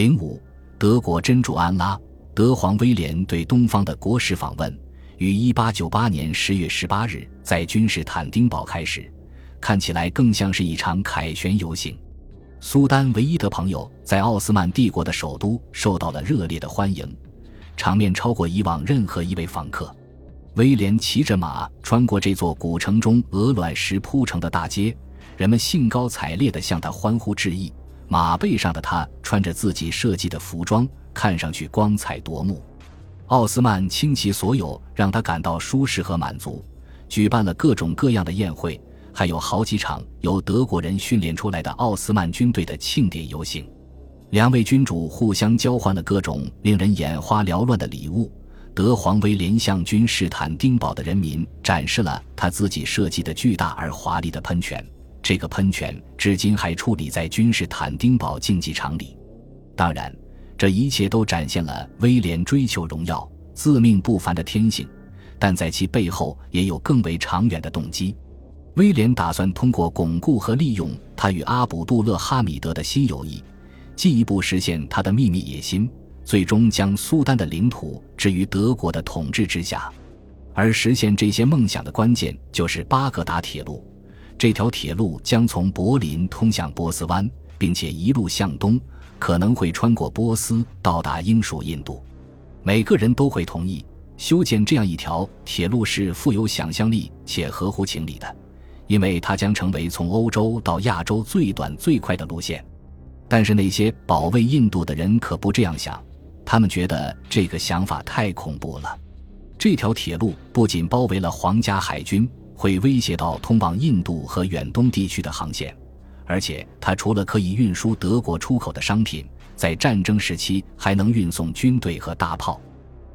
零五，德国真主安拉，德皇威廉对东方的国事访问于一八九八年十月十八日在君士坦丁堡开始，看起来更像是一场凯旋游行。苏丹唯一的朋友在奥斯曼帝国的首都受到了热烈的欢迎，场面超过以往任何一位访客。威廉骑着马穿过这座古城中鹅卵石铺成的大街，人们兴高采烈地向他欢呼致意。马背上的他穿着自己设计的服装，看上去光彩夺目。奥斯曼倾其所有让他感到舒适和满足，举办了各种各样的宴会。还有好几场由德国人训练出来的奥斯曼军队的庆典游行，两位君主互相交换了各种令人眼花缭乱的礼物。德皇威廉向君士坦丁堡的人民展示了他自己设计的巨大而华丽的喷泉，这个喷泉至今还矗立在君士坦丁堡竞技场里。当然，这一切都展现了威廉追求荣耀、自命不凡的天性，但在其背后也有更为长远的动机。威廉打算通过巩固和利用他与阿卜杜勒哈米德的新友谊，进一步实现他的秘密野心，最终将苏丹的领土置于德国的统治之下。而实现这些梦想的关键就是巴格达铁路。这条铁路将从柏林通向波斯湾，并且一路向东，可能会穿过波斯到达英属印度。每个人都会同意修建这样一条铁路是富有想象力且合乎情理的。因为它将成为从欧洲到亚洲最短最快的路线，但是那些保卫印度的人可不这样想，他们觉得这个想法太恐怖了。这条铁路不仅包围了皇家海军，会威胁到通往印度和远东地区的航线，而且它除了可以运输德国出口的商品，在战争时期还能运送军队和大炮。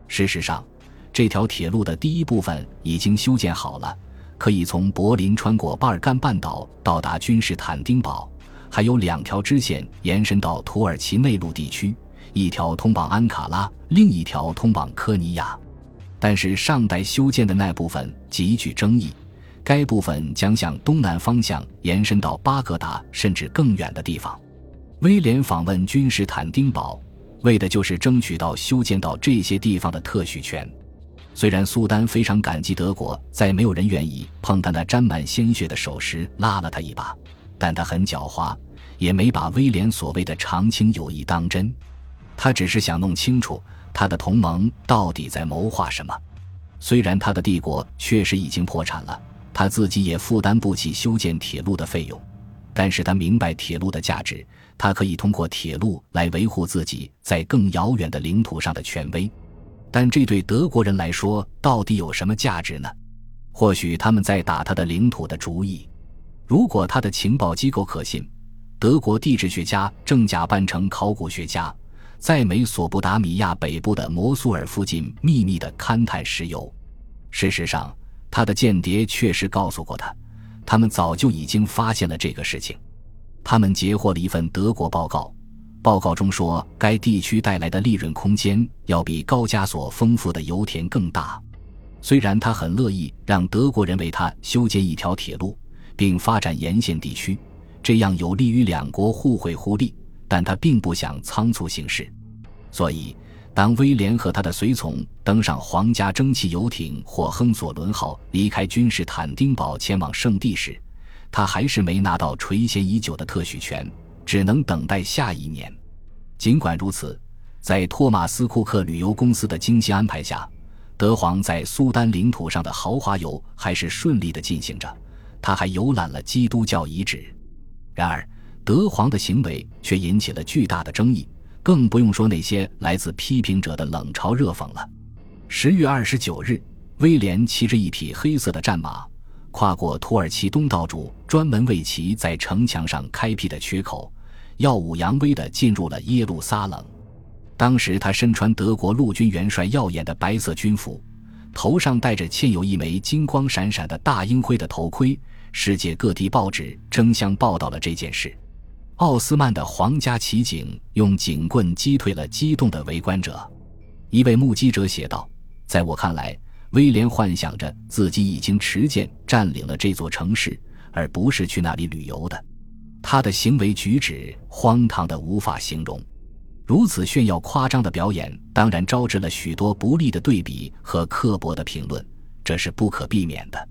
事实上，这条铁路的第一部分已经修建好了。可以从柏林穿过巴尔干半岛到达君士坦丁堡，还有两条支线延伸到土耳其内陆地区，一条通往安卡拉，另一条通往科尼亚。但是上代修建的那部分极具争议，该部分将向东南方向延伸到巴格达甚至更远的地方。威廉访问君士坦丁堡，为的就是争取到修建到这些地方的特许权。虽然苏丹非常感激德国，在没有人愿意碰他那沾满鲜血的手时拉了他一把，但他很狡猾，也没把威廉所谓的长青友谊当真。他只是想弄清楚他的同盟到底在谋划什么。虽然他的帝国确实已经破产了，他自己也负担不起修建铁路的费用，但是他明白铁路的价值，他可以通过铁路来维护自己在更遥远的领土上的权威。但这对德国人来说到底有什么价值呢？或许他们在打他的领土的主意。如果他的情报机构可信，德国地质学家正假扮成考古学家，在美索不达米亚北部的摩苏尔附近秘密的勘探石油。事实上，他的间谍确实告诉过他，他们早就已经发现了这个事情。他们截获了一份德国报告。报告中说，该地区带来的利润空间要比高加索丰富的油田更大。虽然他很乐意让德国人为他修建一条铁路，并发展沿线地区，这样有利于两国互惠互利，但他并不想仓促行事。所以，当威廉和他的随从登上皇家蒸汽游艇或亨索伦号离开君士坦丁堡前往圣地时，他还是没拿到垂涎已久的特许权。只能等待下一年。尽管如此，在托马斯·库克旅游公司的精心安排下，德皇在苏丹领土上的豪华游还是顺利的进行着。他还游览了基督教遗址。然而，德皇的行为却引起了巨大的争议，更不用说那些来自批评者的冷嘲热讽了。十月二十九日，威廉骑着一匹黑色的战马。跨过土耳其东道主专门为其在城墙上开辟的缺口，耀武扬威地进入了耶路撒冷。当时他身穿德国陆军元帅耀眼的白色军服，头上戴着嵌有一枚金光闪闪的大鹰徽的头盔。世界各地报纸争相报道了这件事。奥斯曼的皇家骑警用警棍击退了激动的围观者。一位目击者写道：“在我看来。”威廉幻想着自己已经持剑占领了这座城市，而不是去那里旅游的。他的行为举止荒唐的无法形容。如此炫耀夸张的表演，当然招致了许多不利的对比和刻薄的评论，这是不可避免的。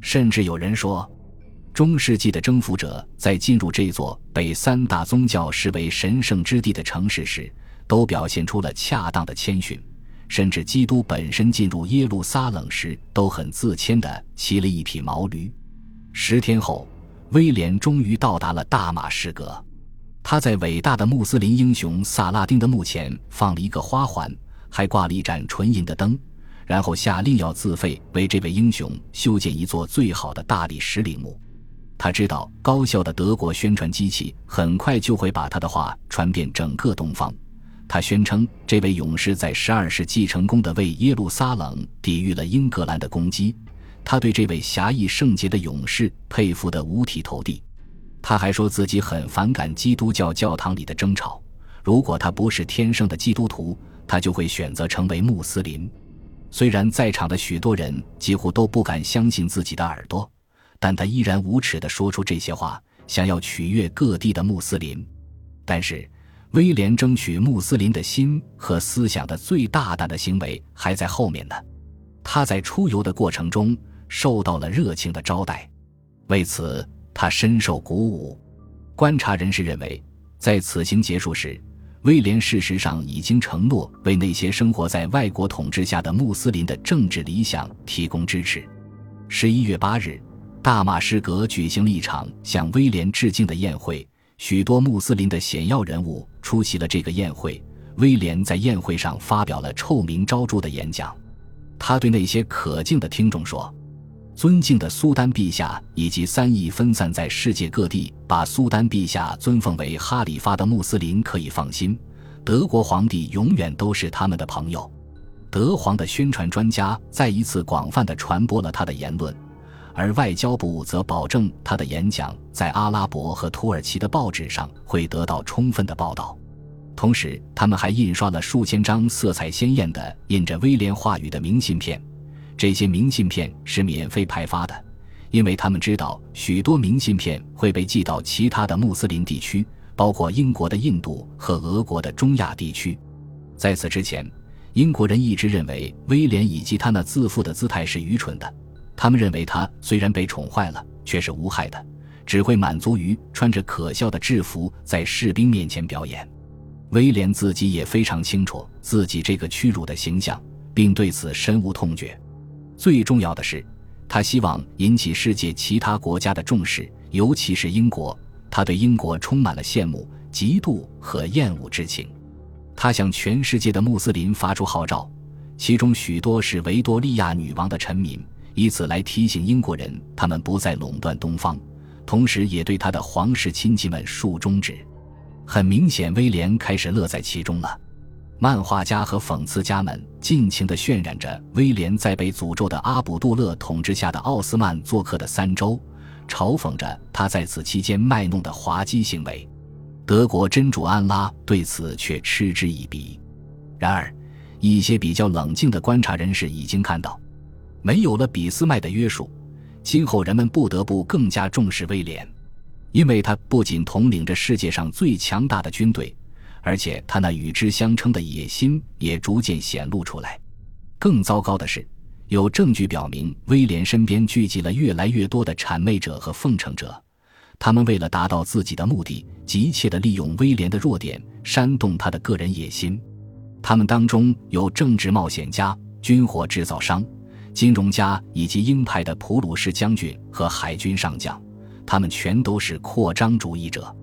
甚至有人说，中世纪的征服者在进入这座被三大宗教视为神圣之地的城市时，都表现出了恰当的谦逊。甚至基督本身进入耶路撒冷时，都很自谦地骑了一匹毛驴。十天后，威廉终于到达了大马士革。他在伟大的穆斯林英雄萨拉丁的墓前放了一个花环，还挂了一盏纯银的灯，然后下令要自费为这位英雄修建一座最好的大理石陵墓。他知道高效的德国宣传机器很快就会把他的话传遍整个东方。他宣称，这位勇士在十二世纪成功的为耶路撒冷抵御了英格兰的攻击。他对这位侠义圣洁的勇士佩服得五体投地。他还说自己很反感基督教教堂里的争吵。如果他不是天生的基督徒，他就会选择成为穆斯林。虽然在场的许多人几乎都不敢相信自己的耳朵，但他依然无耻地说出这些话，想要取悦各地的穆斯林。但是。威廉争取穆斯林的心和思想的最大胆的行为还在后面呢。他在出游的过程中受到了热情的招待，为此他深受鼓舞。观察人士认为，在此行结束时，威廉事实上已经承诺为那些生活在外国统治下的穆斯林的政治理想提供支持。十一月八日，大马士革举行了一场向威廉致敬的宴会。许多穆斯林的显要人物出席了这个宴会。威廉在宴会上发表了臭名昭著的演讲。他对那些可敬的听众说：“尊敬的苏丹陛下以及三亿分散在世界各地把苏丹陛下尊奉为哈里发的穆斯林可以放心，德国皇帝永远都是他们的朋友。”德皇的宣传专家再一次广泛的传播了他的言论。而外交部则保证他的演讲在阿拉伯和土耳其的报纸上会得到充分的报道，同时他们还印刷了数千张色彩鲜艳的印着威廉话语的明信片。这些明信片是免费派发的，因为他们知道许多明信片会被寄到其他的穆斯林地区，包括英国的印度和俄国的中亚地区。在此之前，英国人一直认为威廉以及他那自负的姿态是愚蠢的。他们认为他虽然被宠坏了，却是无害的，只会满足于穿着可笑的制服在士兵面前表演。威廉自己也非常清楚自己这个屈辱的形象，并对此深恶痛绝。最重要的是，他希望引起世界其他国家的重视，尤其是英国。他对英国充满了羡慕、嫉妒和厌恶之情。他向全世界的穆斯林发出号召，其中许多是维多利亚女王的臣民。以此来提醒英国人，他们不再垄断东方，同时也对他的皇室亲戚们竖中指。很明显，威廉开始乐在其中了。漫画家和讽刺家们尽情地渲染着威廉在被诅咒的阿卜杜勒统治下的奥斯曼做客的三周，嘲讽着他在此期间卖弄的滑稽行为。德国真主安拉对此却嗤之以鼻。然而，一些比较冷静的观察人士已经看到。没有了俾斯麦的约束，今后人们不得不更加重视威廉，因为他不仅统领着世界上最强大的军队，而且他那与之相称的野心也逐渐显露出来。更糟糕的是，有证据表明威廉身边聚集了越来越多的谄媚者和奉承者，他们为了达到自己的目的，急切地利用威廉的弱点，煽动他的个人野心。他们当中有政治冒险家、军火制造商。金融家以及鹰派的普鲁士将军和海军上将，他们全都是扩张主义者。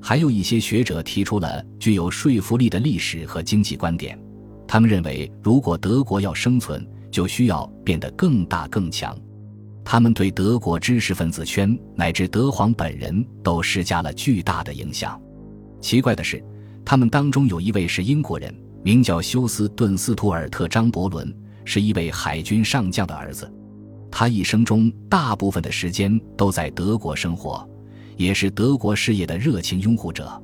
还有一些学者提出了具有说服力的历史和经济观点。他们认为，如果德国要生存，就需要变得更大更强。他们对德国知识分子圈乃至德皇本人都施加了巨大的影响。奇怪的是，他们当中有一位是英国人，名叫休斯顿·斯图尔特·张伯伦。是一位海军上将的儿子，他一生中大部分的时间都在德国生活，也是德国事业的热情拥护者。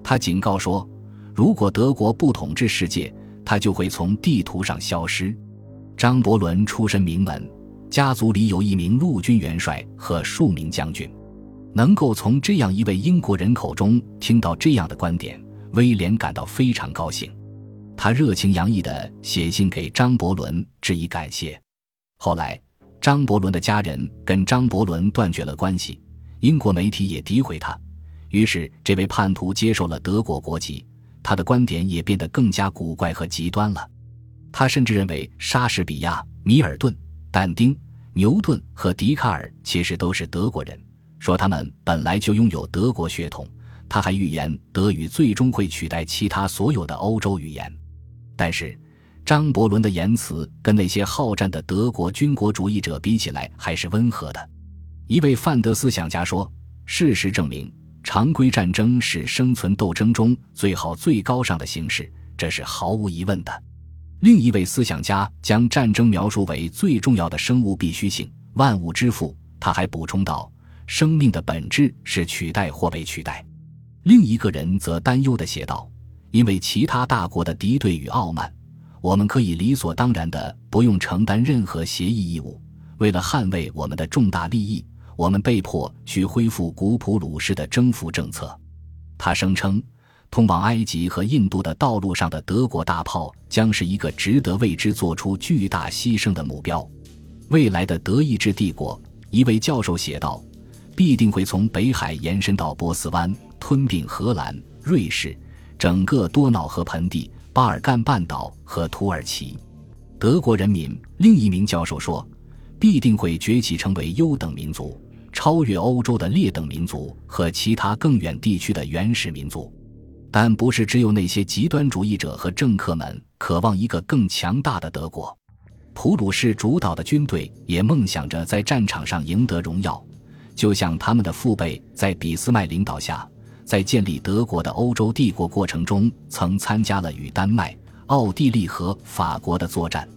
他警告说，如果德国不统治世界，他就会从地图上消失。张伯伦出身名门，家族里有一名陆军元帅和数名将军。能够从这样一位英国人口中听到这样的观点，威廉感到非常高兴，他热情洋溢地写信给张伯伦致以感谢。后来，张伯伦的家人跟张伯伦断绝了关系，英国媒体也诋毁他，于是这位叛徒接受了德国国籍，他的观点也变得更加古怪和极端了。他甚至认为莎士比亚、米尔顿、但丁、牛顿和笛卡尔其实都是德国人，说他们本来就拥有德国血统。他还预言德语最终会取代其他所有的欧洲语言。但是，张伯伦的言辞跟那些好战的德国军国主义者比起来还是温和的。一位范德思想家说：“事实证明，常规战争是生存斗争中最好、最高尚的形式，这是毫无疑问的。”另一位思想家将战争描述为最重要的生物必须性，万物之父。他还补充道：“生命的本质是取代或被取代。”另一个人则担忧地写道：“因为其他大国的敌对与傲慢，我们可以理所当然地不用承担任何协议义务。为了捍卫我们的重大利益，我们被迫去恢复古普鲁士的征服政策。”他声称。通往埃及和印度的道路上的德国大炮将是一个值得为之做出巨大牺牲的目标。未来的德意志帝国，一位教授写道，必定会从北海延伸到波斯湾，吞并荷兰、瑞士、整个多瑙河盆地、巴尔干半岛和土耳其。德国人民，另一名教授说，必定会崛起成为优等民族，超越欧洲的劣等民族和其他更远地区的原始民族。但不是只有那些极端主义者和政客们渴望一个更强大的德国，普鲁士主导的军队也梦想着在战场上赢得荣耀，就像他们的父辈在俾斯麦领导下，在建立德国的欧洲帝国过程中曾参加了与丹麦、奥地利和法国的作战。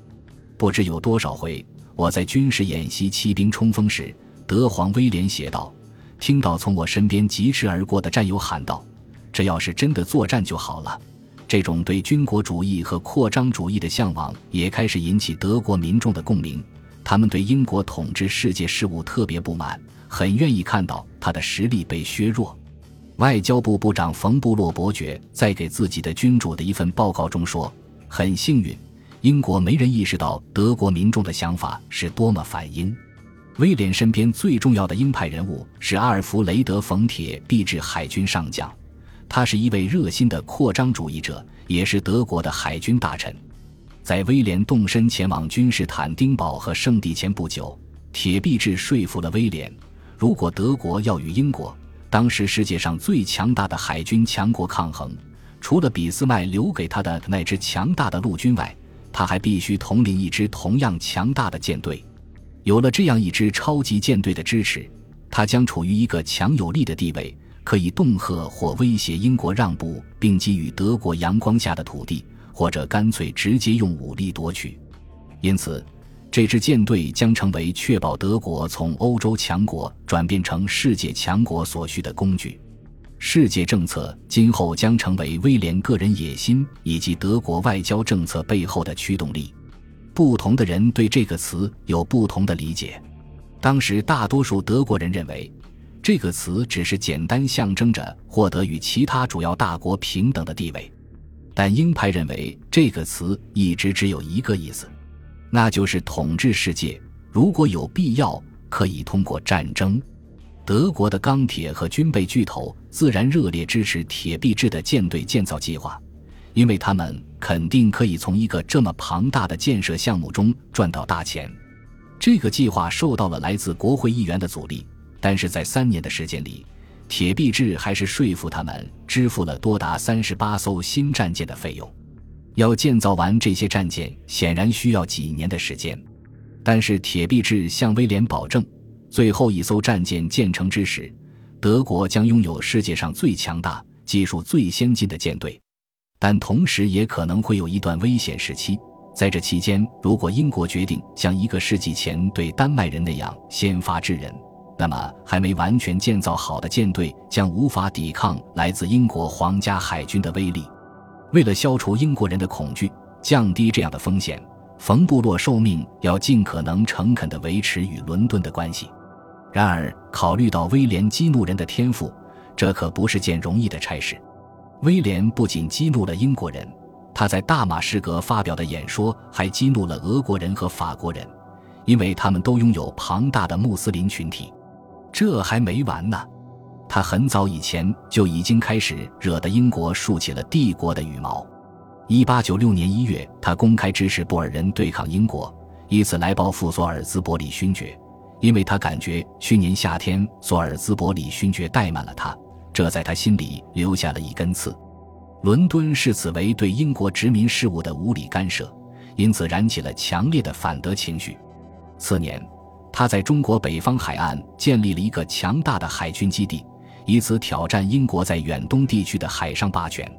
不知有多少回，我在军事演习骑兵冲锋时，德皇威廉写道：“听到从我身边疾驰而过的战友喊道。”这要是真的作战就好了。这种对军国主义和扩张主义的向往也开始引起德国民众的共鸣。他们对英国统治世界事务特别不满，很愿意看到他的实力被削弱。外交部部长冯布洛伯爵在给自己的君主的一份报告中说：“很幸运，英国没人意识到德国民众的想法是多么反英。”威廉身边最重要的鹰派人物是阿尔弗雷德·冯·铁壁制海军上将。他是一位热心的扩张主义者，也是德国的海军大臣。在威廉动身前往君士坦丁堡和圣地前不久，铁壁制说服了威廉：如果德国要与英国（当时世界上最强大的海军强国）抗衡，除了俾斯麦留给他的那支强大的陆军外，他还必须统领一支同样强大的舰队。有了这样一支超级舰队的支持，他将处于一个强有力的地位。可以恫吓或威胁英国让步，并给予德国阳光下的土地，或者干脆直接用武力夺取。因此，这支舰队将成为确保德国从欧洲强国转变成世界强国所需的工具。世界政策今后将成为威廉个人野心以及德国外交政策背后的驱动力。不同的人对这个词有不同的理解。当时，大多数德国人认为。这个词只是简单象征着获得与其他主要大国平等的地位，但鹰派认为这个词一直只有一个意思，那就是统治世界。如果有必要，可以通过战争。德国的钢铁和军备巨头自然热烈支持铁壁制的舰队建造计划，因为他们肯定可以从一个这么庞大的建设项目中赚到大钱。这个计划受到了来自国会议员的阻力。但是在三年的时间里，铁壁制还是说服他们支付了多达三十八艘新战舰的费用。要建造完这些战舰，显然需要几年的时间。但是铁壁志向威廉保证，最后一艘战舰建成之时，德国将拥有世界上最强大、技术最先进的舰队。但同时也可能会有一段危险时期，在这期间，如果英国决定像一个世纪前对丹麦人那样先发制人。那么，还没完全建造好的舰队将无法抵抗来自英国皇家海军的威力。为了消除英国人的恐惧，降低这样的风险，冯布洛受命要尽可能诚恳地维持与伦敦的关系。然而，考虑到威廉激怒人的天赋，这可不是件容易的差事。威廉不仅激怒了英国人，他在大马士革发表的演说还激怒了俄国人和法国人，因为他们都拥有庞大的穆斯林群体。这还没完呢，他很早以前就已经开始惹得英国竖起了帝国的羽毛。一八九六年一月，他公开支持布尔人对抗英国，以此来报复索尔兹伯里勋爵，因为他感觉去年夏天索尔兹伯里勋爵怠慢了他，这在他心里留下了一根刺。伦敦视此为对英国殖民事务的无理干涉，因此燃起了强烈的反德情绪。次年，他在中国北方海岸建立了一个强大的海军基地，以此挑战英国在远东地区的海上霸权。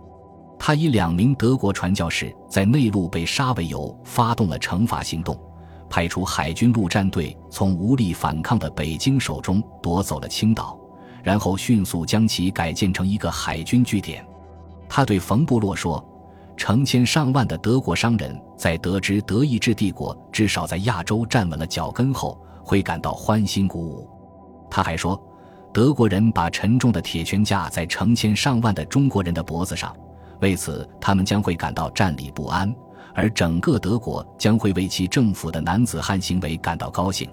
他以两名德国传教士在内陆被杀为由，发动了惩罚行动，派出海军陆战队从无力反抗的北京手中夺走了青岛，然后迅速将其改建成一个海军据点。他对冯布洛说：“成千上万的德国商人在得知德意志帝国至少在亚洲站稳了脚跟后，会感到欢欣鼓舞。”他还说：“德国人把沉重的铁拳架在成千上万的中国人的脖子上。”为此，他们将会感到站立不安，而整个德国将会为其政府的男子汉行为感到高兴。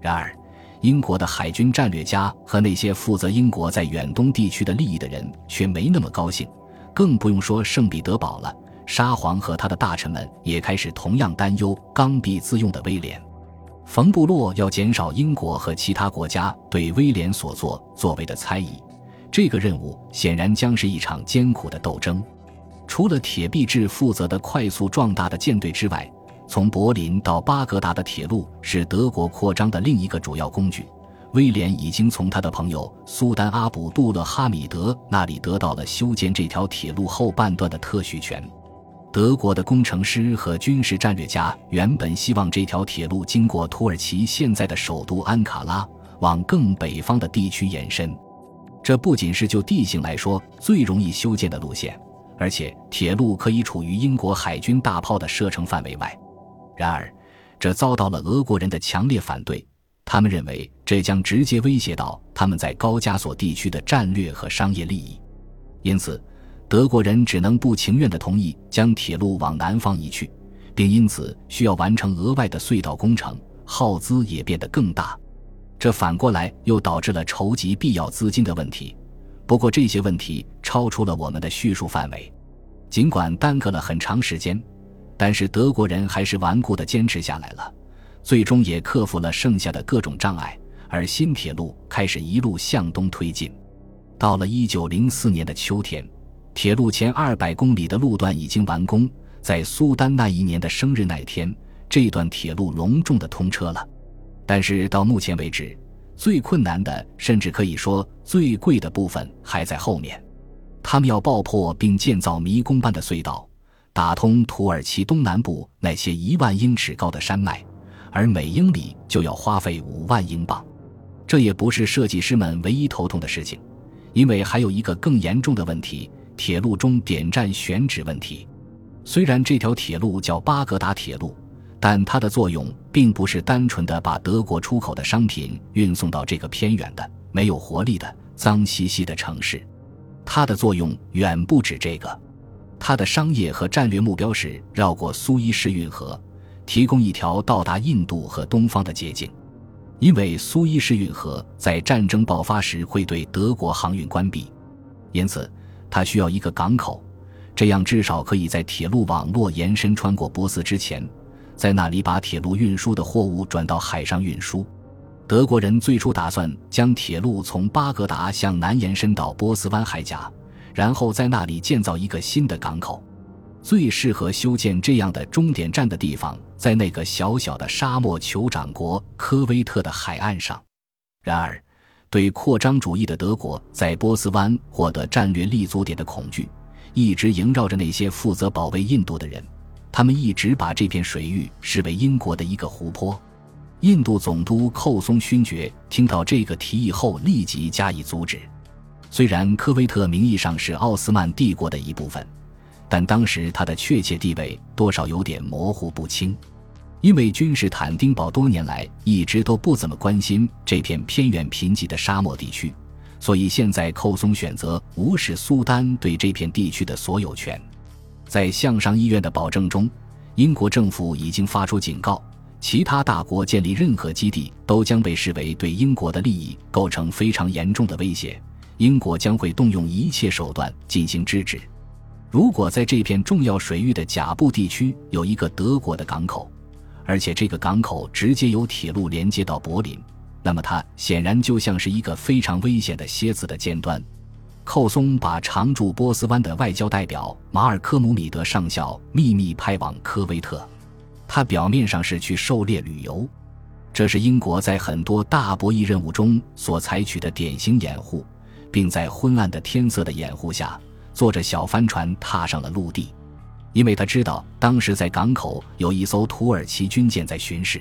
然而，英国的海军战略家和那些负责英国在远东地区的利益的人却没那么高兴，更不用说圣彼得堡了。沙皇和他的大臣们也开始同样担忧刚愎自用的威廉。冯布洛要减少英国和其他国家对威廉所作作为的猜疑。这个任务显然将是一场艰苦的斗争。除了铁壁制负责的快速壮大的舰队之外，从柏林到巴格达的铁路是德国扩张的另一个主要工具。威廉已经从他的朋友苏丹阿卜杜勒哈米德那里得到了修建这条铁路后半段的特许权。德国的工程师和军事战略家原本希望这条铁路经过土耳其现在的首都安卡拉，往更北方的地区延伸。这不仅是就地形来说最容易修建的路线，而且铁路可以处于英国海军大炮的射程范围外。然而，这遭到了俄国人的强烈反对，他们认为这将直接威胁到他们在高加索地区的战略和商业利益。因此，德国人只能不情愿地同意将铁路往南方移去，并因此需要完成额外的隧道工程，耗资也变得更大。这反过来又导致了筹集必要资金的问题。不过这些问题超出了我们的叙述范围。尽管耽搁了很长时间，但是德国人还是顽固地坚持下来了，最终也克服了剩下的各种障碍，而新铁路开始一路向东推进。到了1904年的秋天，铁路前200公里的路段已经完工。在苏丹那一年的生日那天，这段铁路隆重的通车了。但是到目前为止，最困难的，甚至可以说最贵的部分还在后面。他们要爆破并建造迷宫般的隧道，打通土耳其东南部那些一万英尺高的山脉，而每英里就要花费五万英镑。这也不是设计师们唯一头痛的事情，因为还有一个更严重的问题：铁路中点站选址问题。虽然这条铁路叫巴格达铁路。但它的作用并不是单纯的把德国出口的商品运送到这个偏远的、没有活力的、脏兮兮的城市，它的作用远不止这个。它的商业和战略目标是绕过苏伊士运河，提供一条到达印度和东方的捷径。因为苏伊士运河在战争爆发时会对德国航运关闭，因此它需要一个港口，这样至少可以在铁路网络延伸穿过波斯之前。在那里把铁路运输的货物转到海上运输。德国人最初打算将铁路从巴格达向南延伸到波斯湾海峡，然后在那里建造一个新的港口。最适合修建这样的终点站的地方，在那个小小的沙漠酋长国科威特的海岸上。然而，对扩张主义的德国在波斯湾获得战略立足点的恐惧，一直萦绕着那些负责保卫印度的人。他们一直把这片水域视为英国的一个湖泊。印度总督寇松勋爵听到这个提议后，立即加以阻止。虽然科威特名义上是奥斯曼帝国的一部分，但当时它的确切地位多少有点模糊不清，因为君士坦丁堡多年来一直都不怎么关心这片偏远贫瘠的沙漠地区，所以现在寇松选择无视苏丹对这片地区的所有权。在向上医院的保证中，英国政府已经发出警告：其他大国建立任何基地都将被视为对英国的利益构成非常严重的威胁。英国将会动用一切手段进行制止。如果在这片重要水域的甲部地区有一个德国的港口，而且这个港口直接由铁路连接到柏林，那么它显然就像是一个非常危险的蝎子的尖端。寇松把常驻波斯湾的外交代表马尔科姆米德上校秘密派往科威特，他表面上是去狩猎旅游，这是英国在很多大博弈任务中所采取的典型掩护，并在昏暗的天色的掩护下，坐着小帆船踏上了陆地。因为他知道当时在港口有一艘土耳其军舰在巡视，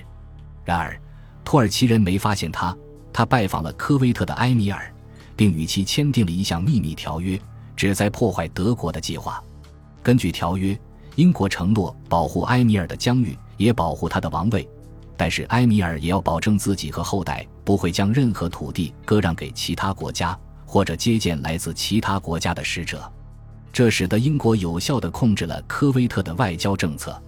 然而土耳其人没发现他。他拜访了科威特的埃米尔，并与其签订了一项秘密条约，旨在破坏德国的计划。根据条约，英国承诺保护埃米尔的疆域，也保护他的王位，但是埃米尔也要保证自己和后代不会将任何土地割让给其他国家，或者接见来自其他国家的使者。这使得英国有效地控制了科威特的外交政策。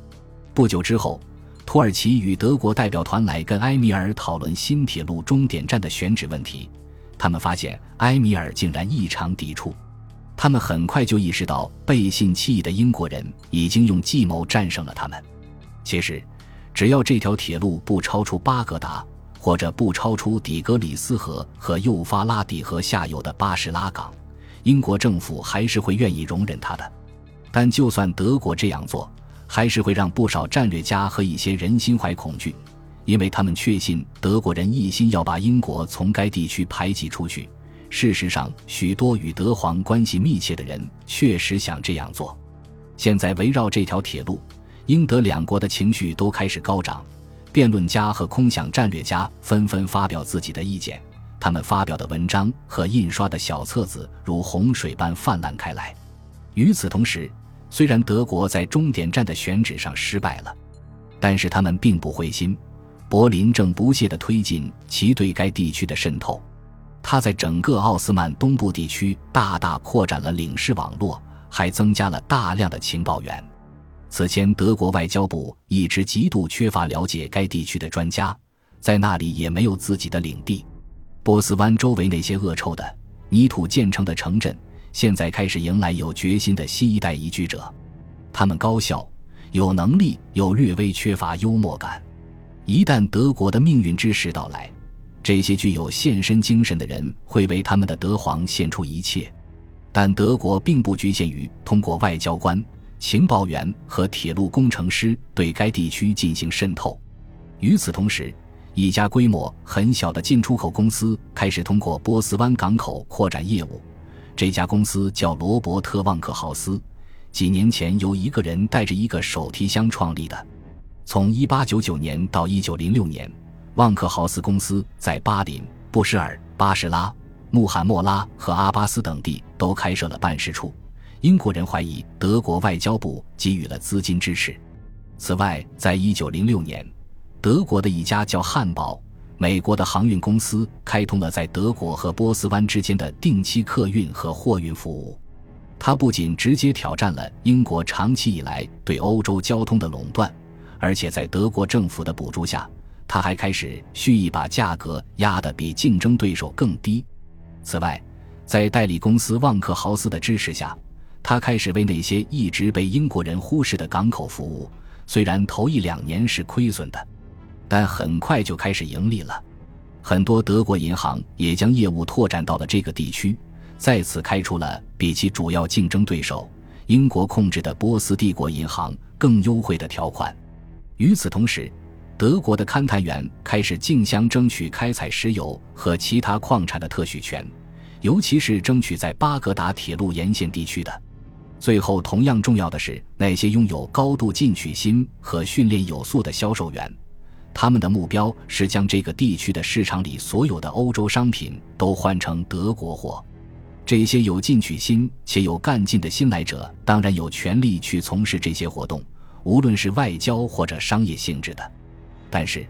不久之后，土耳其与德国代表团来跟埃米尔讨论新铁路终点站的选址问题。他们发现埃米尔竟然异常抵触。他们很快就意识到背信弃义的英国人已经用计谋战胜了他们。其实，只要这条铁路不超出巴格达，或者不超出底格里斯河和幼发拉底河下游的巴士拉港。英国政府还是会愿意容忍他的，但就算德国这样做，还是会让不少战略家和一些人心怀恐惧，因为他们确信德国人一心要把英国从该地区排挤出去。事实上，许多与德皇关系密切的人确实想这样做。现在围绕这条铁路，英德两国的情绪都开始高涨，辩论家和空想战略家纷纷发表自己的意见。他们发表的文章和印刷的小册子如洪水般泛滥开来。与此同时，虽然德国在终点站的选址上失败了，但是他们并不灰心。柏林正不懈地推进其对该地区的渗透，他在整个奥斯曼东部地区大大扩展了领事网络，还增加了大量的情报员。此前，德国外交部一直极度缺乏了解该地区的专家，在那里也没有自己的领地。波斯湾周围那些恶臭的泥土建成的城镇，现在开始迎来有决心的新一代移居者。他们高效、有能力，又略微缺乏幽默感。一旦德国的命运之时到来，这些具有献身精神的人会为他们的德皇献出一切。但德国并不局限于通过外交官、情报员和铁路工程师对该地区进行渗透。与此同时，一家规模很小的进出口公司开始通过波斯湾港口扩展业务。这家公司叫罗伯特·旺克豪斯，几年前由一个人带着一个手提箱创立的。从1899年到1906年，旺克豪斯公司在巴林、布什尔、巴士拉、穆罕默拉和阿巴斯等地都开设了办事处。英国人怀疑德国外交部给予了资金支持。此外，在1906年。德国的一家叫汉堡、美国的航运公司开通了在德国和波斯湾之间的定期客运和货运服务。它不仅直接挑战了英国长期以来对欧洲交通的垄断，而且在德国政府的补助下，它还开始蓄意把价格压得比竞争对手更低。此外，在代理公司旺克豪斯的支持下，他开始为那些一直被英国人忽视的港口服务。虽然头一两年是亏损的。但很快就开始盈利了，很多德国银行也将业务拓展到了这个地区，再次开出了比其主要竞争对手英国控制的波斯帝国银行更优惠的条款。与此同时，德国的勘探员开始竞相争取开采石油和其他矿产的特许权，尤其是争取在巴格达铁路沿线地区的。最后，同样重要的是那些拥有高度进取心和训练有素的销售员。他们的目标是将这个地区的市场里所有的欧洲商品都换成德国货。这些有进取心且有干劲的新来者当然有权利去从事这些活动，无论是外交或者商业性质的。但是，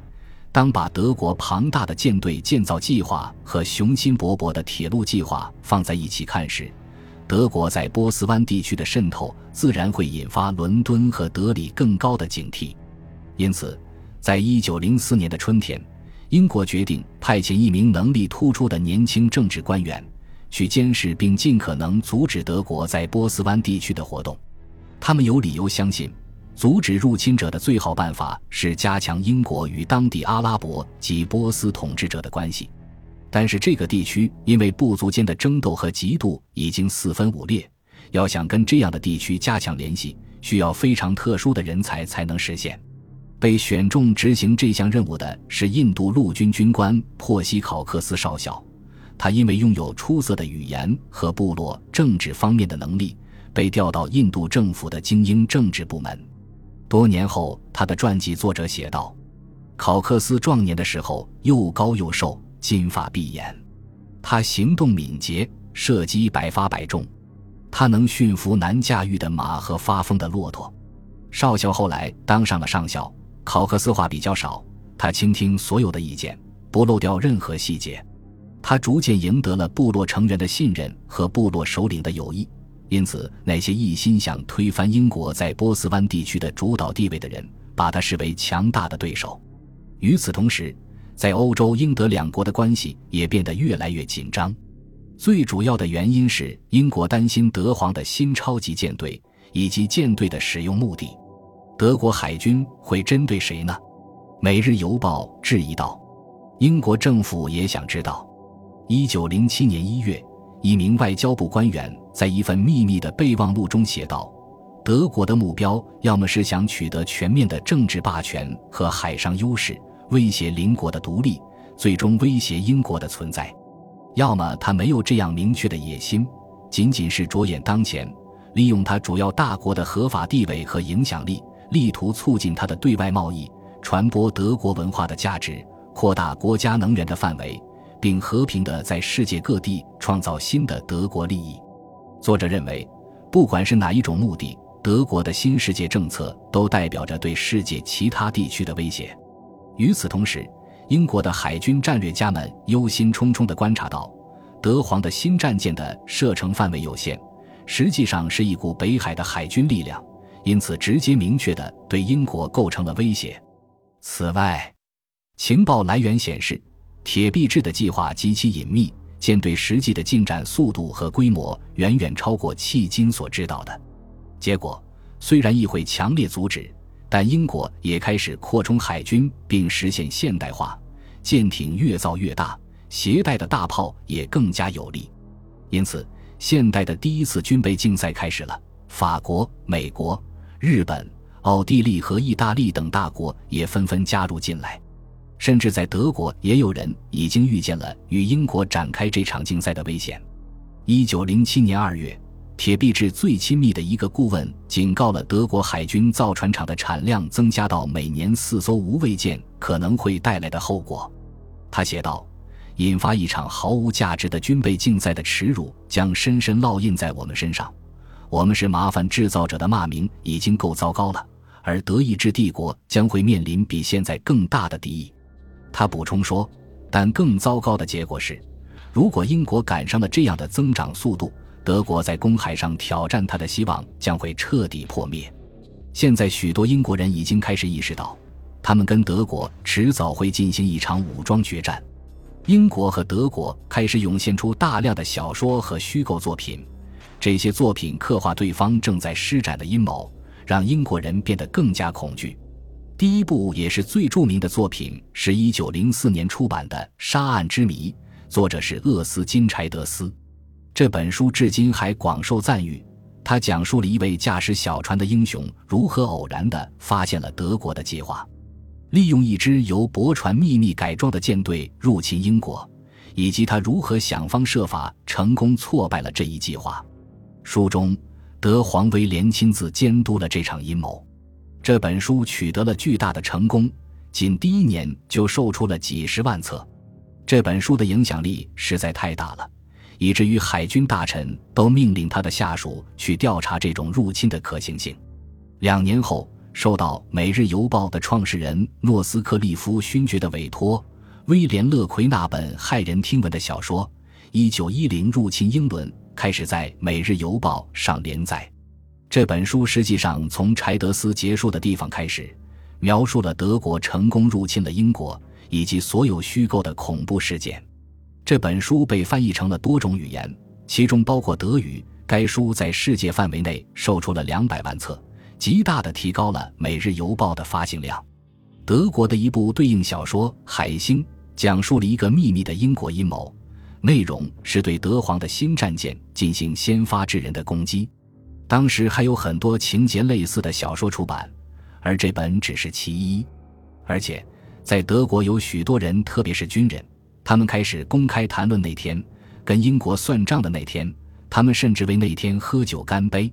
当把德国庞大的舰队建造计划和雄心勃勃的铁路计划放在一起看时，德国在波斯湾地区的渗透自然会引发伦敦和德里更高的警惕。因此，在一九零四年的春天，英国决定派遣一名能力突出的年轻政治官员。去监视并尽可能阻止德国在波斯湾地区的活动。他们有理由相信，阻止入侵者的最好办法是加强英国与当地阿拉伯及波斯统治者的关系。但是，这个地区因为部族间的争斗和嫉妒已经四分五裂，要想跟这样的地区加强联系，需要非常特殊的人才才能实现。被选中执行这项任务的是印度陆军军官珀西考克斯少校。他因为拥有出色的语言和部落政治方面的能力，被调到印度政府的精英政治部门。多年后，他的传记作者写道：“考克斯壮年的时候又高又瘦，金发碧眼。他行动敏捷，射击百发百中。他能驯服难驾驭的马和发疯的骆驼。”少校后来当上了上校。考克斯话比较少，他倾听所有的意见，不漏掉任何细节。他逐渐赢得了部落成员的信任和部落首领的友谊，因此那些一心想推翻英国在波斯湾地区的主导地位的人，把他视为强大的对手。与此同时，在欧洲，英德两国的关系也变得越来越紧张。最主要的原因是英国担心德皇的新超级舰队以及舰队的使用目的。德国海军会针对谁呢？《每日邮报》质疑道。英国政府也想知道。一九零七年一月，一名外交部官员在一份秘密的备忘录中写道：“德国的目标要么是想取得全面的政治霸权和海上优势，威胁邻国的独立，最终威胁英国的存在；要么他没有这样明确的野心，仅仅是着眼当前，利用他主要大国的合法地位和影响力，力图促进他的对外贸易，传播德国文化的价值，扩大国家能源的范围。”并和平地在世界各地创造新的德国利益。作者认为，不管是哪一种目的，德国的新世界政策都代表着对世界其他地区的威胁。与此同时，英国的海军战略家们忧心忡忡地观察到，德皇的新战舰的射程范围有限，实际上是一股北海的海军力量，因此直接明确地对英国构成了威胁。此外，情报来源显示。铁壁制的计划极其隐秘，舰队实际的进展速度和规模远远超过迄今所知道的。结果虽然议会强烈阻止，但英国也开始扩充海军并实现现代化，舰艇越造越大，携带的大炮也更加有力。因此，现代的第一次军备竞赛开始了。法国、美国、日本、奥地利和意大利等大国也纷纷加入进来。甚至在德国，也有人已经预见了与英国展开这场竞赛的危险。一九零七年二月，铁壁制最亲密的一个顾问警告了德国海军造船厂的产量增加到每年四艘无畏舰可能会带来的后果。他写道：“引发一场毫无价值的军备竞赛的耻辱将深深烙印在我们身上。我们是麻烦制造者的骂名已经够糟糕了，而德意志帝国将会面临比现在更大的敌意。”他补充说：“但更糟糕的结果是，如果英国赶上了这样的增长速度，德国在公海上挑战他的希望将会彻底破灭。现在，许多英国人已经开始意识到，他们跟德国迟早会进行一场武装决战。英国和德国开始涌现出大量的小说和虚构作品，这些作品刻画对方正在施展的阴谋，让英国人变得更加恐惧。”第一部也是最著名的作品是一九零四年出版的《沙岸之谜》，作者是厄斯金柴德斯。这本书至今还广受赞誉。他讲述了一位驾驶小船的英雄如何偶然地发现了德国的计划，利用一支由驳船秘密改装的舰队入侵英国，以及他如何想方设法成功挫败了这一计划。书中，德皇威廉亲自监督了这场阴谋。这本书取得了巨大的成功，仅第一年就售出了几十万册。这本书的影响力实在太大了，以至于海军大臣都命令他的下属去调查这种入侵的可行性。两年后，受到《每日邮报》的创始人诺斯克利夫勋爵的委托，威廉·勒奎那本骇人听闻的小说《1910入侵英伦》开始在《每日邮报》上连载。这本书实际上从柴德斯结束的地方开始，描述了德国成功入侵了英国以及所有虚构的恐怖事件。这本书被翻译成了多种语言，其中包括德语。该书在世界范围内售出了两百万册，极大地提高了《每日邮报》的发行量。德国的一部对应小说《海星》讲述了一个秘密的英国阴谋，内容是对德皇的新战舰进行先发制人的攻击。当时还有很多情节类似的小说出版，而这本只是其一。而且，在德国有许多人，特别是军人，他们开始公开谈论那天跟英国算账的那天。他们甚至为那天喝酒干杯。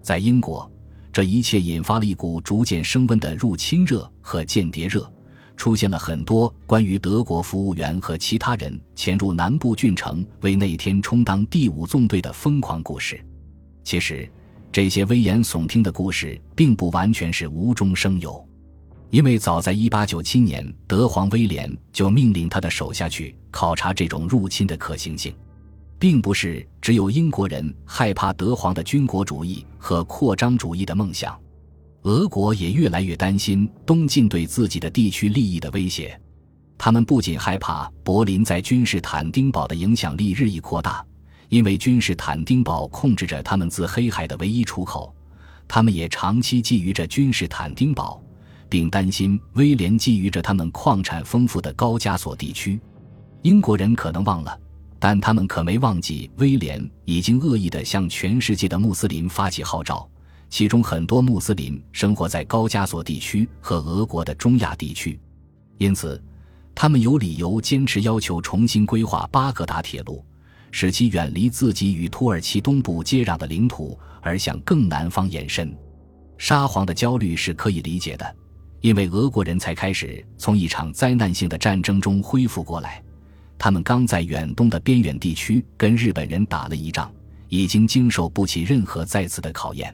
在英国，这一切引发了一股逐渐升温的入侵热和间谍热，出现了很多关于德国服务员和其他人潜入南部郡城为那天充当第五纵队的疯狂故事。其实，这些危言耸听的故事并不完全是无中生有，因为早在1897年，德皇威廉就命令他的手下去考察这种入侵的可行性。并不是只有英国人害怕德皇的军国主义和扩张主义的梦想，俄国也越来越担心东晋对自己的地区利益的威胁。他们不仅害怕柏林在君士坦丁堡的影响力日益扩大，因为君士坦丁堡控制着他们自黑海的唯一出口，他们也长期觊觎着君士坦丁堡，并担心威廉觊觎着他们矿产丰富的高加索地区。英国人可能忘了。但他们可没忘记，威廉已经恶意地向全世界的穆斯林发起号召，其中很多穆斯林生活在高加索地区和俄国的中亚地区，因此，他们有理由坚持要求重新规划巴格达铁路，使其远离自己与土耳其东部接壤的领土，而向更南方延伸。沙皇的焦虑是可以理解的，因为俄国人才开始从一场灾难性的战争中恢复过来。他们刚在远东的边远地区跟日本人打了一仗，已经经受不起任何再次的考验。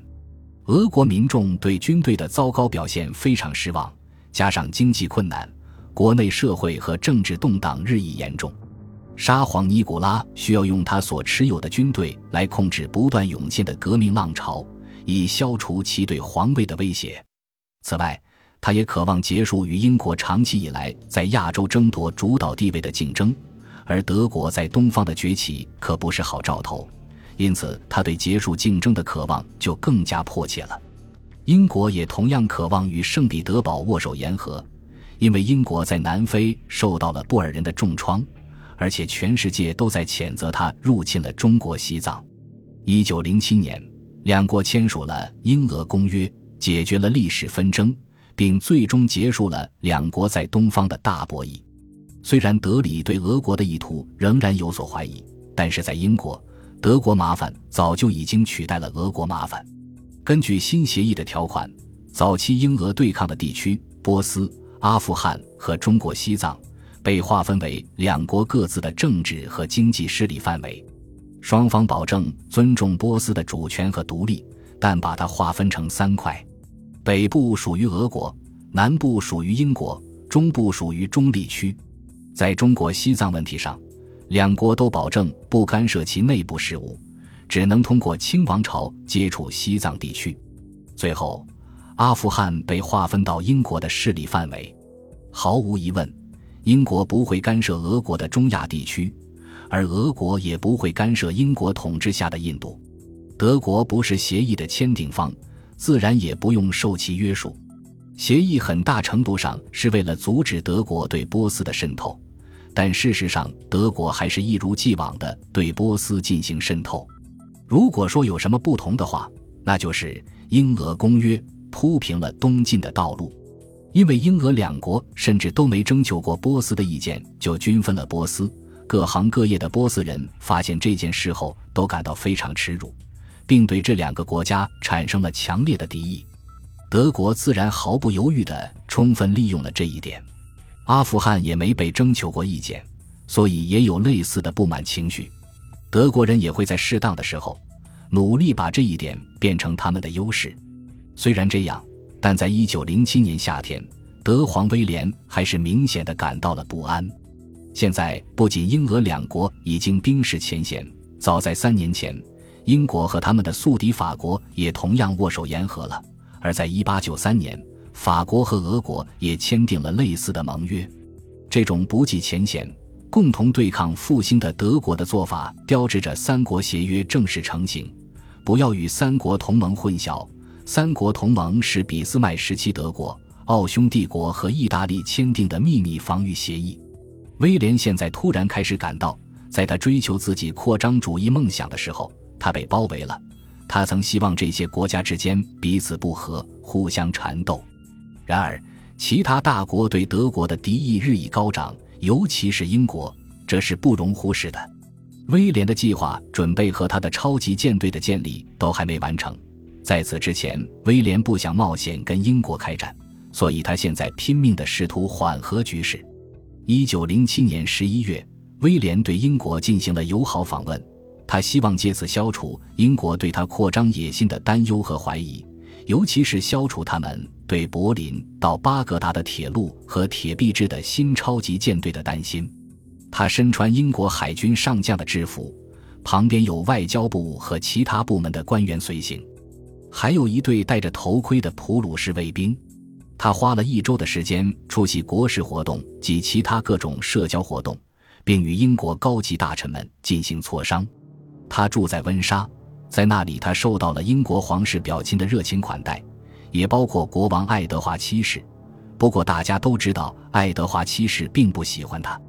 俄国民众对军队的糟糕表现非常失望，加上经济困难，国内社会和政治动荡日益严重。沙皇尼古拉需要用他所持有的军队来控制不断涌现的革命浪潮，以消除其对皇位的威胁。此外，他也渴望结束与英国长期以来在亚洲争夺主导地位的竞争。而德国在东方的崛起可不是好兆头，因此他对结束竞争的渴望就更加迫切了。英国也同样渴望与圣彼得堡握手言和，因为英国在南非受到了布尔人的重创，而且全世界都在谴责他入侵了中国西藏。一九零七年，两国签署了英俄公约，解决了历史纷争，并最终结束了两国在东方的大博弈。虽然德里对俄国的意图仍然有所怀疑，但是在英国，德国麻烦早就已经取代了俄国麻烦。根据新协议的条款，早期英俄对抗的地区——波斯、阿富汗和中国西藏，被划分为两国各自的政治和经济势力范围。双方保证尊重波斯的主权和独立，但把它划分成三块：北部属于俄国，南部属于英国，中部属于中立区。在中国西藏问题上，两国都保证不干涉其内部事务，只能通过清王朝接触西藏地区。最后，阿富汗被划分到英国的势力范围。毫无疑问，英国不会干涉俄国的中亚地区，而俄国也不会干涉英国统治下的印度。德国不是协议的签订方，自然也不用受其约束。协议很大程度上是为了阻止德国对波斯的渗透。但事实上，德国还是一如既往的对波斯进行渗透。如果说有什么不同的话，那就是英俄公约铺平了东进的道路，因为英俄两国甚至都没征求过波斯的意见就均分了波斯。各行各业的波斯人发现这件事后，都感到非常耻辱，并对这两个国家产生了强烈的敌意。德国自然毫不犹豫地充分利用了这一点。阿富汗也没被征求过意见，所以也有类似的不满情绪。德国人也会在适当的时候努力把这一点变成他们的优势。虽然这样，但在一九零七年夏天，德皇威廉还是明显的感到了不安。现在不仅英俄两国已经冰释前嫌，早在三年前，英国和他们的宿敌法国也同样握手言和了。而在一八九三年，法国和俄国也签订了类似的盟约。这种不计前嫌、共同对抗复兴的德国的做法，标志着三国协约正式成型。不要与三国同盟混淆，三国同盟是俾斯麦时期德国、奥匈帝国和意大利签订的秘密防御协议。威廉现在突然开始感到，在他追求自己扩张主义梦想的时候，他被包围了。他曾希望这些国家之间彼此不和，互相缠斗。然而，其他大国对德国的敌意日益高涨，尤其是英国，这是不容忽视的。威廉的计划准备和他的超级舰队的建立都还没完成，在此之前，威廉不想冒险跟英国开战，所以他现在拼命的试图缓和局势。一九零七年十一月，威廉对英国进行了友好访问，他希望借此消除英国对他扩张野心的担忧和怀疑，尤其是消除他们对柏林到巴格达的铁路和铁臂制的新超级舰队的担心。他身穿英国海军上将的制服，旁边有外交部和其他部门的官员随行，还有一队戴着头盔的普鲁士卫兵。他花了一周的时间出席国事活动及其他各种社交活动，并与英国高级大臣们进行磋商。他住在温莎，在那里他受到了英国皇室表亲的热情款待，也包括国王爱德华七世。不过大家都知道，爱德华七世并不喜欢他。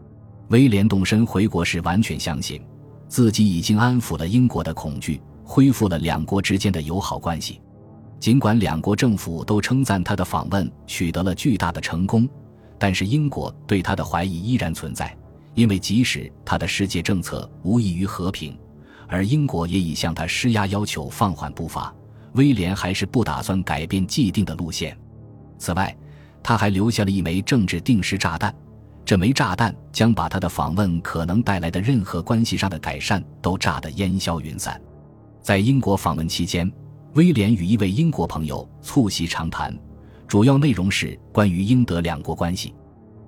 威廉动身回国时，完全相信自己已经安抚了英国的恐惧，恢复了两国之间的友好关系。尽管两国政府都称赞他的访问取得了巨大的成功，但是英国对他的怀疑依然存在，因为即使他的世界政策无异于和平，而英国也已向他施压，要求放缓步伐，威廉还是不打算改变既定的路线。此外，他还留下了一枚政治定时炸弹。这枚炸弹将把他的访问可能带来的任何关系上的改善都炸得烟消云散。在英国访问期间，威廉与一位英国朋友促膝长谈，主要内容是关于英德两国关系。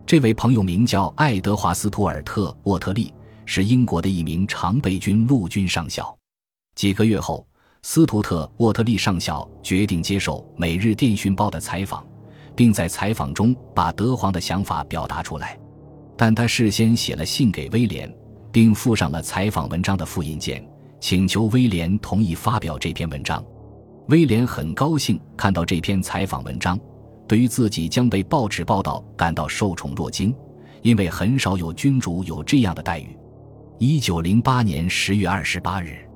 这位朋友名叫爱德华·斯图尔特·沃特利，是英国的一名常备军陆军上校。几个月后，斯图特·沃特利上校决定接受《每日电讯报》的采访，并在采访中把德皇的想法表达出来。但他事先写了信给威廉，并附上了采访文章的复印件，请求威廉同意发表这篇文章。威廉很高兴看到这篇采访文章，对于自己将被报纸报道感到受宠若惊，因为很少有君主有这样的待遇。一九零八年十月二十八日，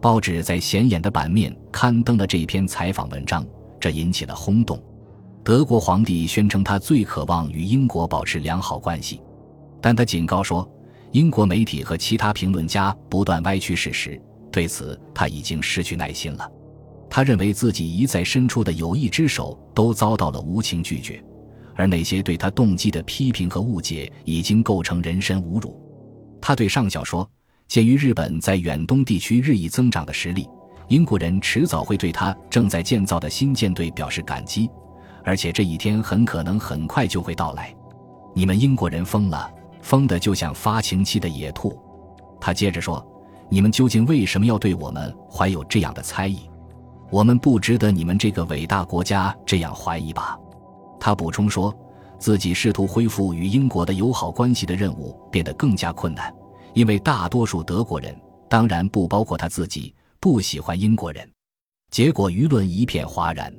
报纸在显眼的版面刊登了这篇采访文章，这引起了轰动。德国皇帝宣称他最渴望与英国保持良好关系。但他警告说，英国媒体和其他评论家不断歪曲事实，对此他已经失去耐心了。他认为自己一再伸出的友谊之手都遭到了无情拒绝，而那些对他动机的批评和误解已经构成人身侮辱。他对上校说：“鉴于日本在远东地区日益增长的实力，英国人迟早会对他正在建造的新舰队表示感激，而且这一天很可能很快就会到来。你们英国人疯了！”疯的就像发情期的野兔，他接着说：“你们究竟为什么要对我们怀有这样的猜疑？我们不值得你们这个伟大国家这样怀疑吧？”他补充说，自己试图恢复与英国的友好关系的任务变得更加困难，因为大多数德国人，当然不包括他自己，不喜欢英国人。结果舆论一片哗然。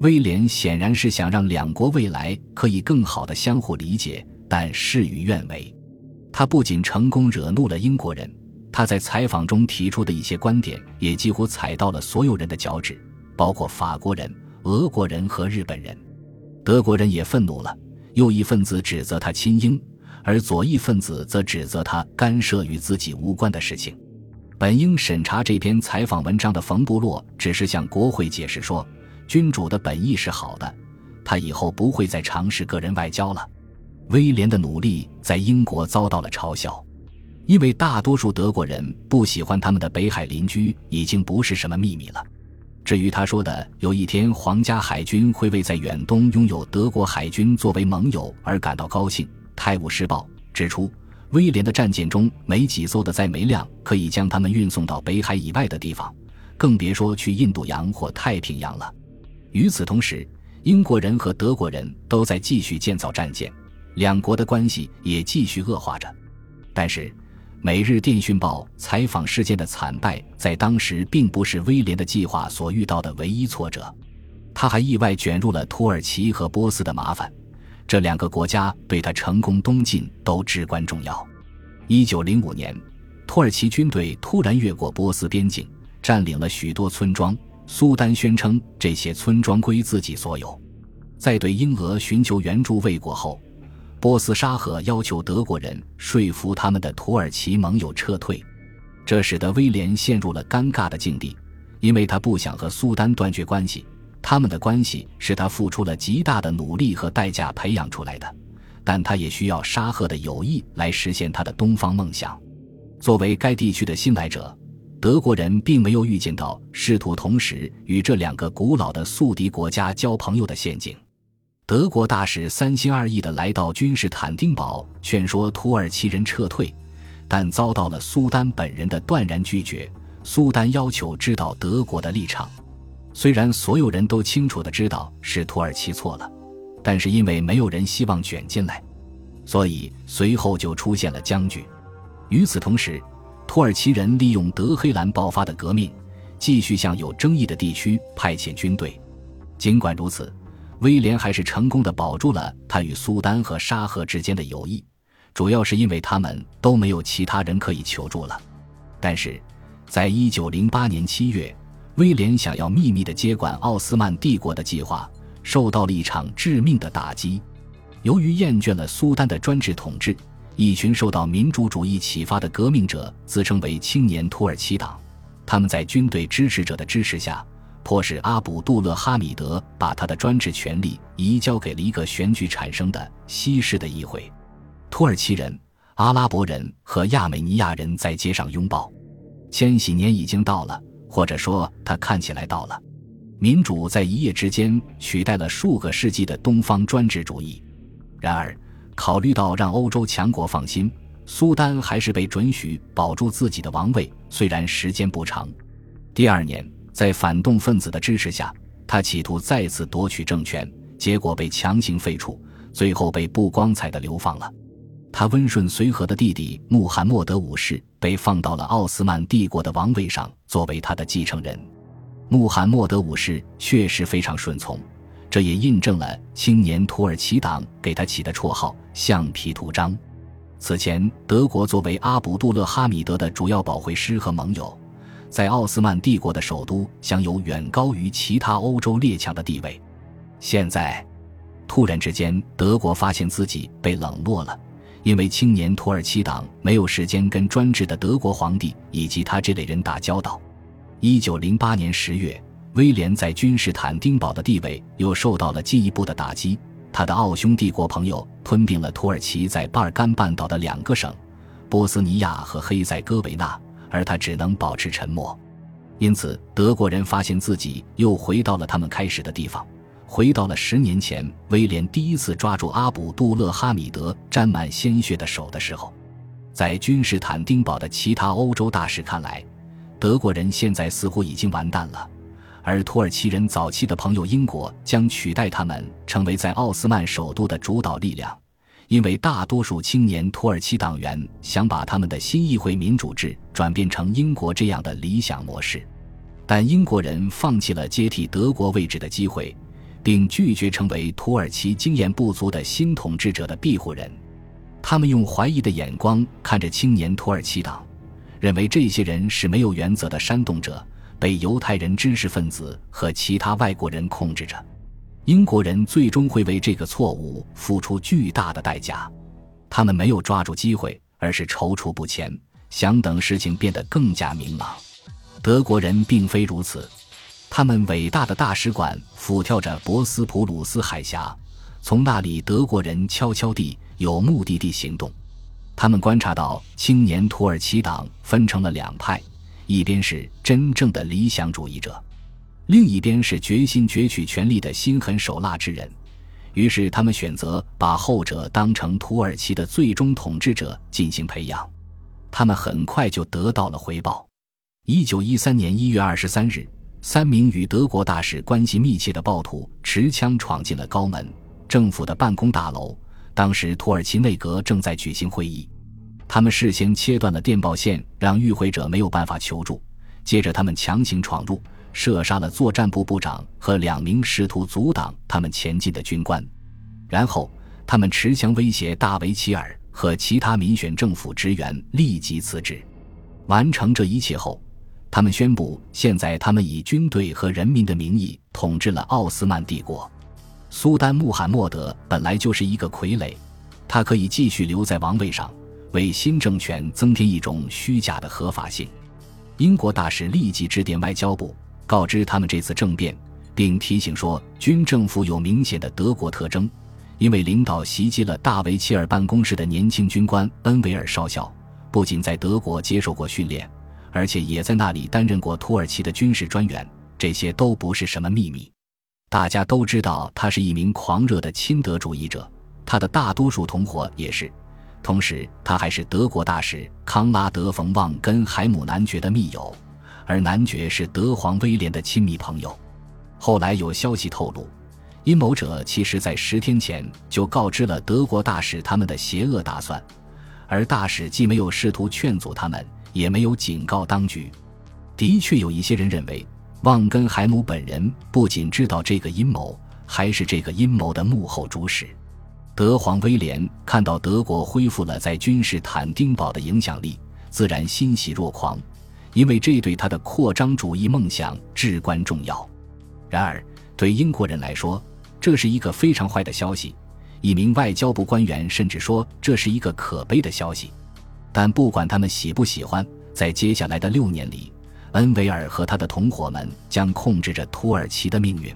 威廉显然是想让两国未来可以更好的相互理解。但事与愿违，他不仅成功惹怒了英国人，他在采访中提出的一些观点也几乎踩到了所有人的脚趾，包括法国人、俄国人和日本人。德国人也愤怒了，右翼分子指责他亲英，而左翼分子则指责他干涉与自己无关的事情。本应审查这篇采访文章的冯布洛只是向国会解释说，君主的本意是好的，他以后不会再尝试个人外交了。威廉的努力在英国遭到了嘲笑，因为大多数德国人不喜欢他们的北海邻居已经不是什么秘密了。至于他说的有一天皇家海军会为在远东拥有德国海军作为盟友而感到高兴，《泰晤士报》指出，威廉的战舰中没几艘的载煤量可以将他们运送到北海以外的地方，更别说去印度洋或太平洋了。与此同时，英国人和德国人都在继续建造战舰，两国的关系也继续恶化着。但是，《每日电讯报》采访事件的惨败，在当时并不是威廉的计划所遇到的唯一挫折。他还意外卷入了土耳其和波斯的麻烦，这两个国家对他成功东进都至关重要。一九零五年，土耳其军队突然越过波斯边境，占领了许多村庄。苏丹宣称这些村庄归自己所有。在对英俄寻求援助未果后。波斯沙赫要求德国人说服他们的土耳其盟友撤退，这使得威廉陷入了尴尬的境地，因为他不想和苏丹断绝关系。他们的关系是他付出了极大的努力和代价培养出来的，但他也需要沙赫的友谊来实现他的东方梦想。作为该地区的新来者，德国人并没有预见到试图同时与这两个古老的宿敌国家交朋友的陷阱。德国大使三心二意地来到君士坦丁堡，劝说土耳其人撤退，但遭到了苏丹本人的断然拒绝。苏丹要求知道德国的立场，虽然所有人都清楚地知道是土耳其错了，但是因为没有人希望卷进来，所以随后就出现了僵局。与此同时，土耳其人利用德黑兰爆发的革命，继续向有争议的地区派遣军队。尽管如此。威廉还是成功的保住了他与苏丹和沙赫之间的友谊，主要是因为他们都没有其他人可以求助了。但是，在一九零八年七月，威廉想要秘密的接管奥斯曼帝国的计划受到了一场致命的打击。由于厌倦了苏丹的专制统治，一群受到民主主义启发的革命者自称为青年土耳其党，他们在军队支持者的支持下。迫使阿卜杜勒哈米德把他的专制权力移交给了一个选举产生的西式的议会。土耳其人、阿拉伯人和亚美尼亚人在街上拥抱。千禧年已经到了，或者说它看起来到了。民主在一夜之间取代了数个世纪的东方专制主义。然而，考虑到让欧洲强国放心，苏丹还是被准许保住自己的王位，虽然时间不长。第二年。在反动分子的支持下，他企图再次夺取政权，结果被强行废除，最后被不光彩的流放了。他温顺随和的弟弟穆罕默德五世被放到了奥斯曼帝国的王位上，作为他的继承人。穆罕默德五世确实非常顺从，这也印证了青年土耳其党给他起的绰号“橡皮图章”。此前，德国作为阿卜杜勒哈米德的主要保惠师和盟友。在奥斯曼帝国的首都享有远高于其他欧洲列强的地位。现在，突然之间，德国发现自己被冷落了，因为青年土耳其党没有时间跟专制的德国皇帝以及他这类人打交道。一九零八年十月，威廉在君士坦丁堡的地位又受到了进一步的打击。他的奥匈帝国朋友吞并了土耳其在巴尔干半岛的两个省——波斯尼亚和黑塞哥维那。而他只能保持沉默，因此德国人发现自己又回到了他们开始的地方，回到了十年前威廉第一次抓住阿卜杜勒哈米德沾满鲜血的手的时候。在君士坦丁堡的其他欧洲大使看来，德国人现在似乎已经完蛋了，而土耳其人早期的朋友英国将取代他们，成为在奥斯曼首都的主导力量。因为大多数青年土耳其党员想把他们的新议会民主制转变成英国这样的理想模式，但英国人放弃了接替德国位置的机会，并拒绝成为土耳其经验不足的新统治者的庇护人。他们用怀疑的眼光看着青年土耳其党，认为这些人是没有原则的煽动者，被犹太人知识分子和其他外国人控制着。英国人最终会为这个错误付出巨大的代价。他们没有抓住机会，而是踌躇不前，想等事情变得更加明朗。德国人并非如此，他们伟大的大使馆俯眺着博斯普鲁斯海峡，从那里德国人悄悄地、有目的地行动。他们观察到青年土耳其党分成了两派，一边是真正的理想主义者。另一边是决心攫取权力的心狠手辣之人。于是，他们选择把后者当成土耳其的最终统治者进行培养。他们很快就得到了回报。一九一三年一月二十三日，三名与德国大使关系密切的暴徒持枪闯进了高门政府的办公大楼。当时，土耳其内阁正在举行会议。他们事先切断了电报线，让与会者没有办法求助。接着，他们强行闯入。射杀了作战部部长和两名试图阻挡他们前进的军官，然后他们持枪威胁大维齐尔和其他民选政府职员立即辞职。完成这一切后，他们宣布，现在他们以军队和人民的名义统治了奥斯曼帝国。苏丹穆罕默德本来就是一个傀儡，他可以继续留在王位上，为新政权增添一种虚假的合法性。英国大使立即致电外交部。告知他们这次政变，并提醒说，军政府有明显的德国特征，因为领导袭击了大维齐尔办公室的年轻军官恩维尔少校，不仅在德国接受过训练，而且也在那里担任过土耳其的军事专员。这些都不是什么秘密，大家都知道他是一名狂热的亲德主义者，他的大多数同伙也是。同时，他还是德国大使康拉德·冯·旺根海姆男爵的密友。而男爵是德皇威廉的亲密朋友。后来有消息透露，阴谋者其实在十天前就告知了德国大使他们的邪恶打算，而大使既没有试图劝阻他们，也没有警告当局。的确有一些人认为，旺根海姆本人不仅知道这个阴谋，还是这个阴谋的幕后主使。德皇威廉看到德国恢复了在君士坦丁堡的影响力，自然欣喜若狂。因为这对他的扩张主义梦想至关重要。然而，对英国人来说，这是一个非常坏的消息。一名外交部官员甚至说这是一个可悲的消息。但不管他们喜不喜欢，在接下来的六年里，恩维尔和他的同伙们将控制着土耳其的命运。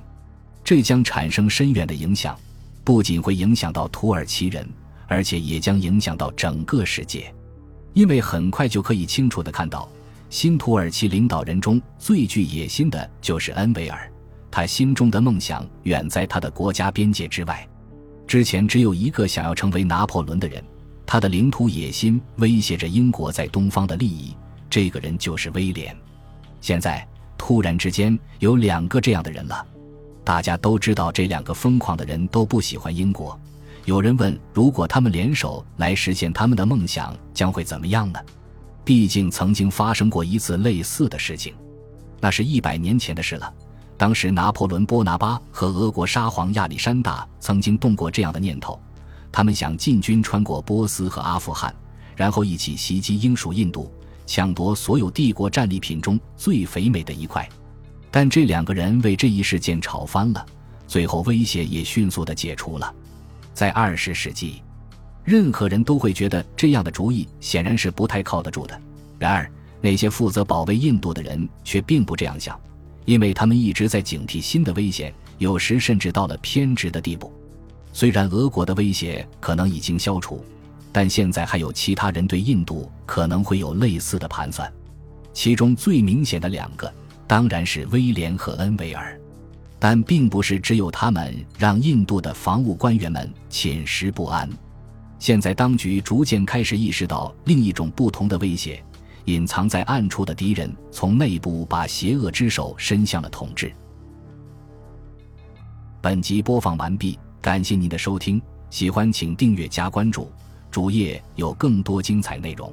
这将产生深远的影响，不仅会影响到土耳其人，而且也将影响到整个世界。因为很快就可以清楚地看到。新土耳其领导人中最具野心的就是恩维尔，他心中的梦想远在他的国家边界之外。之前只有一个想要成为拿破仑的人，他的领土野心威胁着英国在东方的利益，这个人就是威廉。现在突然之间有两个这样的人了，大家都知道这两个疯狂的人都不喜欢英国。有人问：如果他们联手来实现他们的梦想，将会怎么样呢？毕竟曾经发生过一次类似的事情，那是一百年前的事了。当时拿破仑·波拿巴和俄国沙皇亚历山大曾经动过这样的念头，他们想进军穿过波斯和阿富汗，然后一起袭击英属印度，抢夺所有帝国战利品中最肥美的一块。但这两个人为这一事件吵翻了，最后威胁也迅速的解除了。在二十世纪。任何人都会觉得这样的主意显然是不太靠得住的。然而，那些负责保卫印度的人却并不这样想，因为他们一直在警惕新的危险，有时甚至到了偏执的地步。虽然俄国的威胁可能已经消除，但现在还有其他人对印度可能会有类似的盘算。其中最明显的两个当然是威廉和恩维尔，但并不是只有他们让印度的防务官员们寝食不安。现在，当局逐渐开始意识到另一种不同的威胁：隐藏在暗处的敌人从内部把邪恶之手伸向了统治。本集播放完毕，感谢您的收听，喜欢请订阅加关注，主页有更多精彩内容。